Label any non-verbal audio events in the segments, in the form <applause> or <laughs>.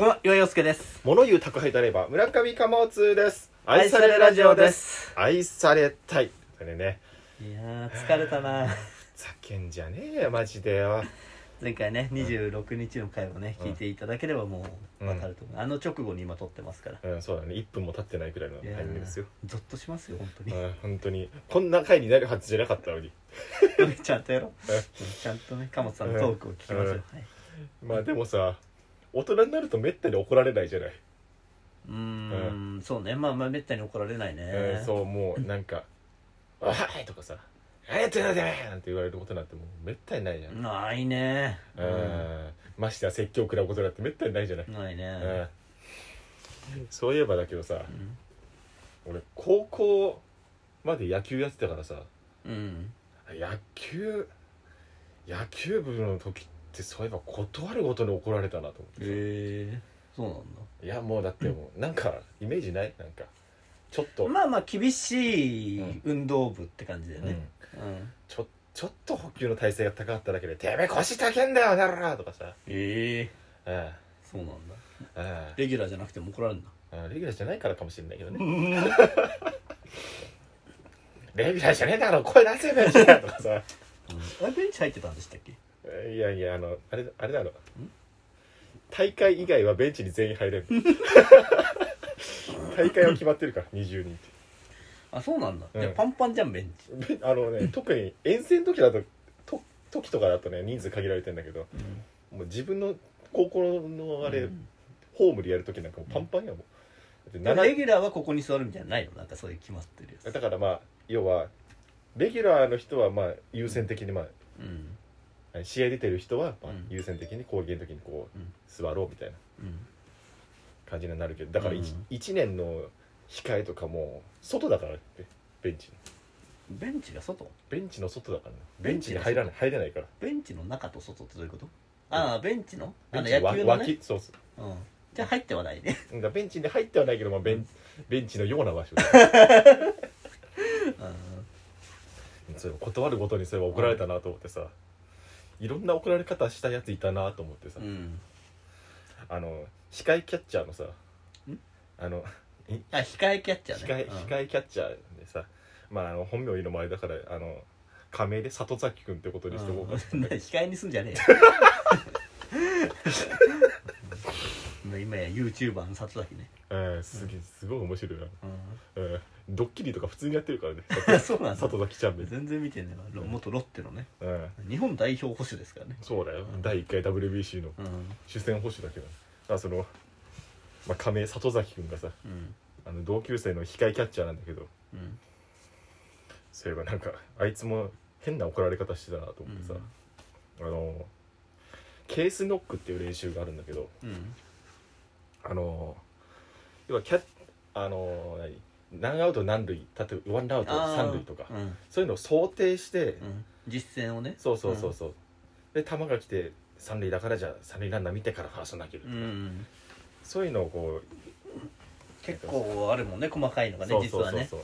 こんばんは、岩井陽介です。物言う宅配ドライバー村上貨物です愛されラジオです。愛されたいそれねいやー、疲れたな。叫んじゃねえよマジでよ前回ね、26日の回をね、うん聞いていただければもう、わかると思う。あの直後に今撮ってますから。うんそうだね1分も経ってないくらいのタイミングですよー、ゾッとしますよ、本当に。うん本当にこんな回になるはずじゃなかったのに <laughs> ちゃんとやろう。ちゃんとね、貨物さんのトークを聞きましょう。うんはい、まあでもさ大人になるとめったに怒られないじゃない、うーん、そうね。まあまあ、めったに怒られないね。うんそうもうなんか「おはい!」とかさ「何やってんだてめえ!」なんて言われることなんてもうめったにないじゃん、ないね。うんましてや説教食らうことなんてめったにないじゃない、ないね。うんそういえばだけどさうん俺高校まで野球やってたからさうん。野球野球部の時ってそういえば断るごとに怒られたなと思ってさへえそうなんだ。いやもうだってもう <laughs> なんかイメージない？なんかちょっと、まあまあ厳しい運動部って感じだようんね。うん。ちょちょっと補給の体勢が高かっただけで「てめえ腰高えんだよなら!」とかさええうんそうなんだ。うんレギュラーじゃなくても怒られるんだ。うんレギュラーじゃないからかもしれないけどね <laughs> レギュラーじゃねえだろ声出せべんじゃんとかさあれベンチ入ってたんでしたっけ？いやいやあのあれあれだろ。大会以外はベンチに全員入れる <laughs> 大会は決まってるから20人っあ、そうなんだ。うん。いやパンパンじゃん、ベンチ。てあのね特に遠征の時だとと時とかだとね人数限られてんだけどもう自分の高校のあれ、うん。ホームでやる時なんかもうパンパンやもん。だってレ7ギュラーはここに座るみたいなのないの？なんかそういう決まってるやつ。だからまあ要はレギュラーの人はまあ優先的にまうん。あ試合出てる人はまあうん。優先的に攻撃の時にこううん。座ろうみたいなうん。感じになるけどだから 1,、うん。一年の控えとかも外だからってベンチのベンチが外？ベンチの外だからね。ベンチに入らない入れないから。ベンチの中と外ってどういうこと？ああ、ベンチの？あの野球のね。脇。そうそう。ん。じゃあ入ってはないね。ベンチに入ってはないけど、まあ、ベンベンチのような場所。<laughs> そう断るごとにそういえば怒られたなと思ってさいろんな怒られ方したやついたなと思ってさ、うん。うん。あの控えキャッチャーのさん？あのいあ、控えキャッチャーね。控え控えキャッチャーでさまああの本名言うのもあれだからあの仮名で里崎君ってことにしておこうかうん <laughs> 控えにすんじゃねえよ <laughs> うん今や YouTuber の里崎ね、うんすげえすごい面白いな、ううん、ドッキリとか普通にやってるからね <laughs> ん、そうなんだ。里崎チャンネル、全然見てねえな。元ロッテのね。うん、日本代表捕手ですからね。そうだよ、うん。第1回 WBC のうん。主戦捕手だけど。あその、まあ、仮名里崎君がさうん。あの同級生の控えキャッチャーなんだけど。うん。そういえばなんかあいつも変な怒られ方してたなと思ってさ、あのケースノックっていう練習があるんだけど。うんあの要はキャッあの何？何アウト何塁例えばワンアウト三塁とかうん。そういうのを想定して、うん。実践をね。そうそうそうそう、で球が来て三塁だからじゃあ三塁ランナー見てからファースト投げるとうか、ん。そういうのをこ結構あるもんね細かいのうがね実はねそうそうそう。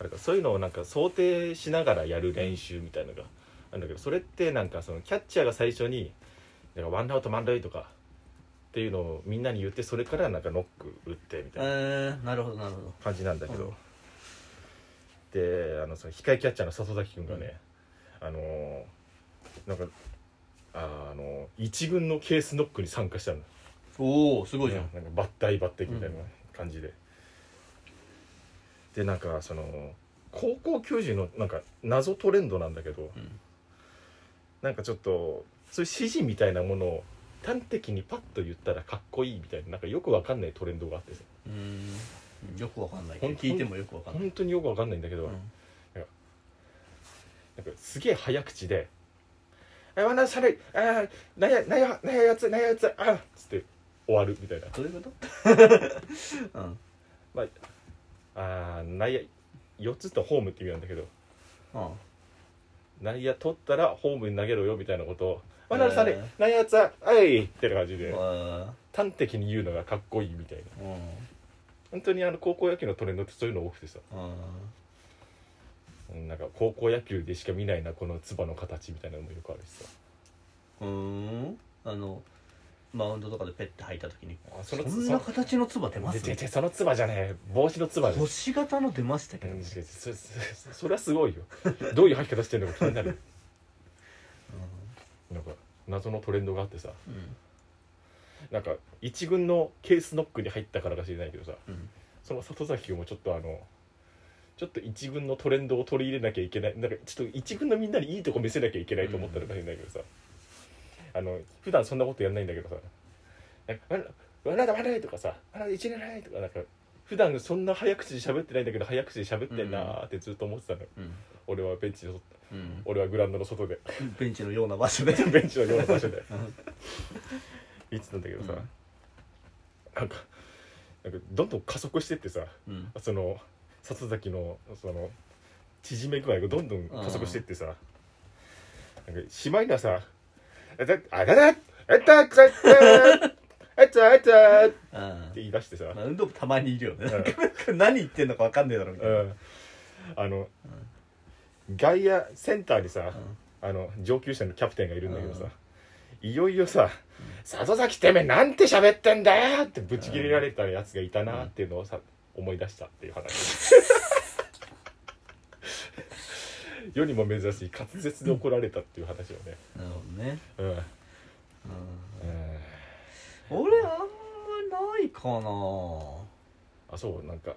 あれかそういうのをなんか想定しながらやる練習みたいのがあるんだけどそれってなんかそのキャッチャーが最初にワンアウト満塁とかっていうのをみんなに言ってそれからなんかノック打ってみたいなうんなるほどなるほど。感じなんだけど、うん。であのその控えキャッチャーの里崎君がね、あのーなんかああの一軍のケースノックに参加したの。おおすごいじゃん。なんかバッタイバッテキみたいな感じで、でなんかその高校球児のなんか謎トレンドなんだけどうん。なんかちょっとそういう指示みたいなものを端的にパッと言ったらかっこいいみたいななんかよくわかんないトレンドがあってさ。うん。よくわかんない。聞いてもよくわかんない。本当によくわかんないんだけど、うん。なんかすげえ早口で「あわなされあーなんやなんやなんややつなんややつあっ」つって終わるみたいな。どういうこと？<laughs> うん。まああー内野4つとホームって意味なんだけどうん。内野取ったらホームに投げろよみたいなことを「わなされへー内野やつははい」って感じであ端的に言うのがかっこいいみたいな。本当にあの高校野球のトレンドってそういうの多くてさ。なんか高校野球でしか見ないなこのつばの形みたいなのもよくあるしさ。うーん。あのマウンドとかでペッて吐いた時にあそのそんな形の唾出ます？でででその唾じゃねえ帽子の唾で星型の出ましたけど、うんそそそそれはすごいよ。どういう吐き方してるのか気になるなんか謎のトレンドがあってさ。うん。なんか一軍のケースノックに入ったからか知れないけどさ。うん。その里崎君もちょっとあのちょっと一軍のトレンドを取り入れなきゃいけない。なんかちょっと一軍のみんなにいいとこ見せなきゃいけないと思ったのかもしれないけどさ、あの普段そんなことやんないんだけどさ「なんかわわなだわなだ」とかさ「わなだ一年ない」とかなんか普段そんな早口で喋ってないんだけど早口で喋ってんなーってずっと思ってたの、うん。俺はベンチのうん。俺はグラウンドの外で。ベンチのような場所で。<laughs> ベンチのような場所で。言ってたんだけどさ、うん。なんかなんかどんどん加速してってさうん。その里崎のその縮め具合がどんどん加速してってさなんかしまいにはさ「あだあだだあったあったあったあったあっ」て言い出してさ、まあ、運動部たまにいるよね、うん何言ってんのか分かんねえだろみたいな、うん、あの、外野センターにさ、あの上級者のキャプテンがいるんだけどさ、いよいよさ「里崎てめえなんて喋ってんだよ!」ってブチ切れられたやつがいたなっていうのをさ思い出したっていう話世にも珍しい滑舌で怒られたっていう話をねなるほどね、うん、うんうん、俺あないかな。あそうなんか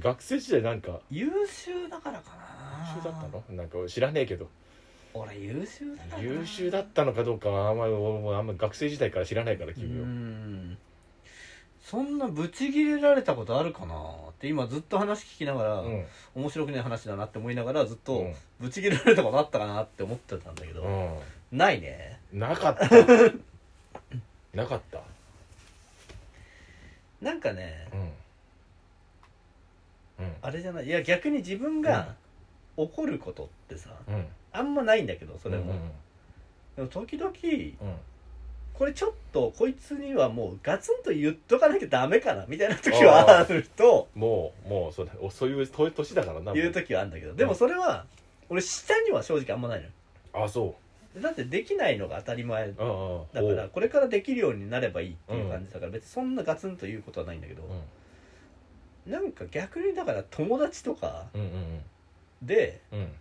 学生時代なんか優秀だからかな。優秀だったの？なんか知らねえけど。俺優秀だな。優秀だったのかどうかはあんまり俺もあんま学生時代から知らないからう君をん。そんなブチギレられたことあるかな？って今ずっと話聞きながら、うん。面白くない話だなって思いながらずっとうん。ブチギレられたことあったかなって思ってたんだけど、うないね。んなかった。なかった？<laughs> なんかねうん。うん。あれじゃない？いや逆に自分が怒ることってさ、うん。あんまないんだけどそれも、うんでも時々うん。これちょっとこいつにはもうガツンと言っとかなきゃダメかなみたいな時はあるともうもうそうだ。おそういうそういう年だからな言う。時はあるんだけどでもそれは俺下には正直あんまないのよ。あそうだってできないのが当たり前。うんうん。だからこれからできるようになればいいっていう感じだから別にそんなガツンと言うことはないんだけどうん。なんか逆にだから友達とかうんうんでうん。うん。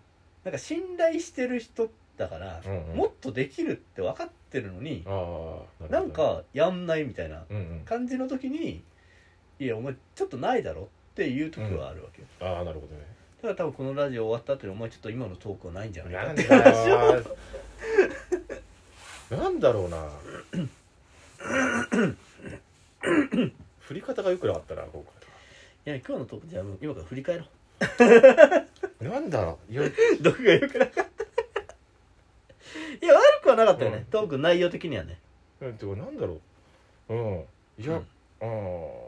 なんか信頼してる人だからうんうん。もっとできるって分かってるのにああるほどね。なんかやんないみたいなうんうん。感じの時にいやお前ちょっとないだろっていう時はあるわけよ。ああなるほどね。だから多分このラジオ終わった後にお前ちょっと今のトークはないんじゃないかなんだよなんだろうな。<coughs> 振り方が良くなかったな今いや今日のトークじゃあもう今から振り返ろう。回 <laughs> なんだろう。いや。<laughs> どこが良くなかった。いや悪くはなかったよね、うん。トーク内容的にはね。うん。てかなんだろう。うん。いや。うん。うん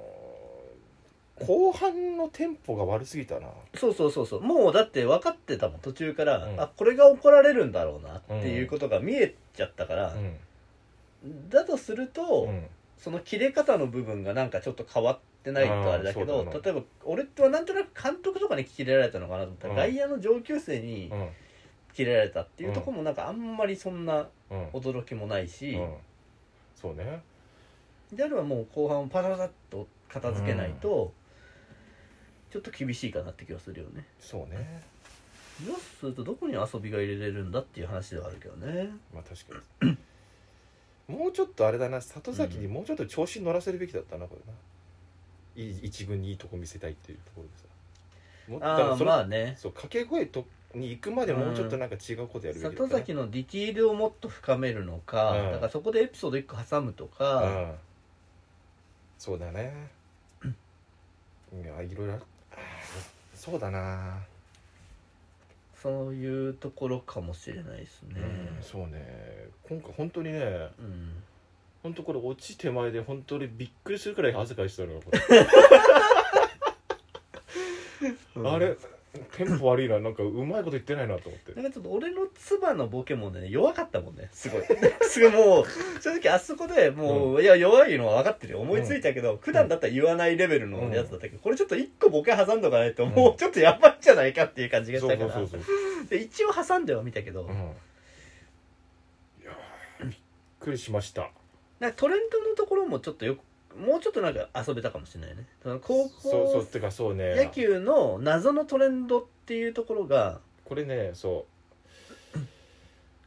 後半のテンポが悪すぎたな。そうそうそうそう。もうだって分かってたもん途中から、うん。あこれが怒られるんだろうなっていうことが見えちゃったから。う、ん。だとすると、うん。その切れ方の部分がなんかちょっと変わってないとあれだけどあーそうだな。例えば俺はなんとなく監督とかに切れられたのかなと思ったら、うん。外野の上級生にうん切れられたっていうところもなんかあんまりそんなうん。驚きもないし、うん。そうね。であればもう後半パタパタっと片付けないと、ちょっと厳しいかなって気がするよね。そうね。よするとどこに遊びが入れれるんだっていう話ではあるけどね。まあ確かに。もうちょっとあれだな。里崎にもうちょっと調子に乗らせるべきだったなこれな。いい一軍にいいとこ見せたいっていうところでさ。もっあまあね。そう掛け声とに行くまでもうちょっとなんか違うことやるべきだった。な里崎のディティールをもっと深めるのか、うん。だからそこでエピソード1個挟むとか、うん。そうだね。いやいろいろある。あーそうだな。そういうところかもしれないですね。うんそうね。今回本当にねうん。本当これ落ち手前で本当にびっくりするくらい汗かいてたのよこれ。<laughs> あれテンポ悪いななんかうまいこと言ってないなと思って。なんかちょっと俺の唾のボケもね弱かったもんねすごい。<laughs> すごいもう正直あそこでもう、いや弱いのは分かってるよ。思いついたけど、普段だったら言わないレベルのやつだったけど、これちょっと一個ボケ挟んどかないともうちょっとやばいんじゃないかっていう感じがしたから。一応挟んではみたけど、びっくりしました。なんかトレンドのところもちょっとよくもうちょっとなんか遊べたかもしれないね。高校野球の謎のトレンドっていうところがこれねそう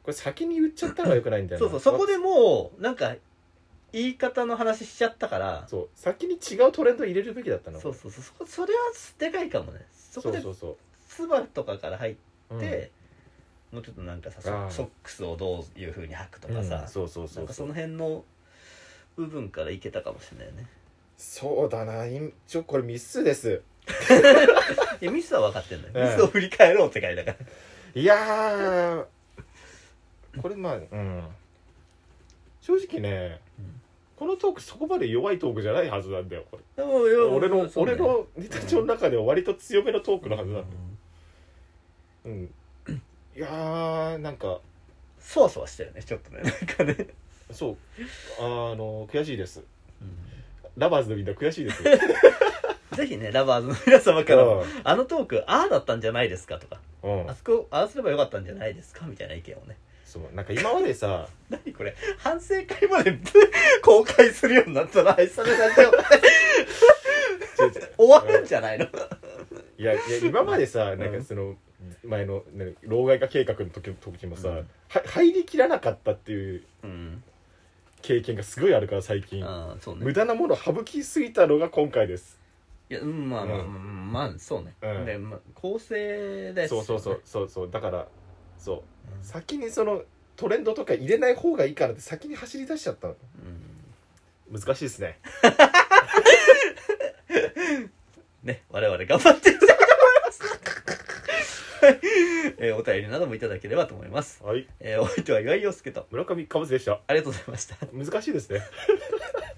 これ先に言っちゃったのがよくないんだよそうそうそこでもうなんか言い方の話しちゃったからそう先に違うトレンド入れるべきだったのそうそうそうそこそれはでかいかもねそこでそうそうスバルとかから入っそうて、もうちょっとなんかさソックスをどういうふうに履くとかさ、うんそうそうそうんうかその辺の部分からいけたかもしれないね。そうだな今ちょこれミスです。<laughs> いやミスは分かってんだよ、ええミスを振り返ろうって書いたから。いやーこれまあうん。正直ね、うん。このトークそこまで弱いトークじゃないはずなんだよこれ。でもいや俺の、そうね俺のネタ帳の中では割と強めのトークのはずなんだよ。うん。いやーなんかそわそわしたよねちょっとね。なんかね、そう。あの悔しいです。ラバーズのみんな悔しいです。<laughs> ぜひねラバーズの皆様からもうあのトークああだったんじゃないですかとか。ん、うん。あそこああすればよかったんじゃないですかみたいな意見をね。そう。なんか今までさ <laughs> 何これ。反省会まで <laughs> 公開するようになったら愛されなんだよ違う違う。終わるんじゃないの？いやいや今までさん。なんかその前の、ね、老害化計画の時時もさ、うん。は入りきらなかったっていううん経験がすごいあるから最近、ああそうね。無駄なものを省きすぎたのが今回です。いやうんまあまあ、うまあそうね、うん。で、まあ、構成ですよね。そうそうそうそうそう。だからそう。うん。先にそのトレンドとか入れない方がいいからって先に走り出しちゃったの。うん。難しいですね。<laughs> ね我々頑張っていきたいと思いますはい <laughs> えーお便りなどもいただければと思います、はい。えーお相手は岩井陽介と。村上かぶでした。ありがとうございました。難しいですね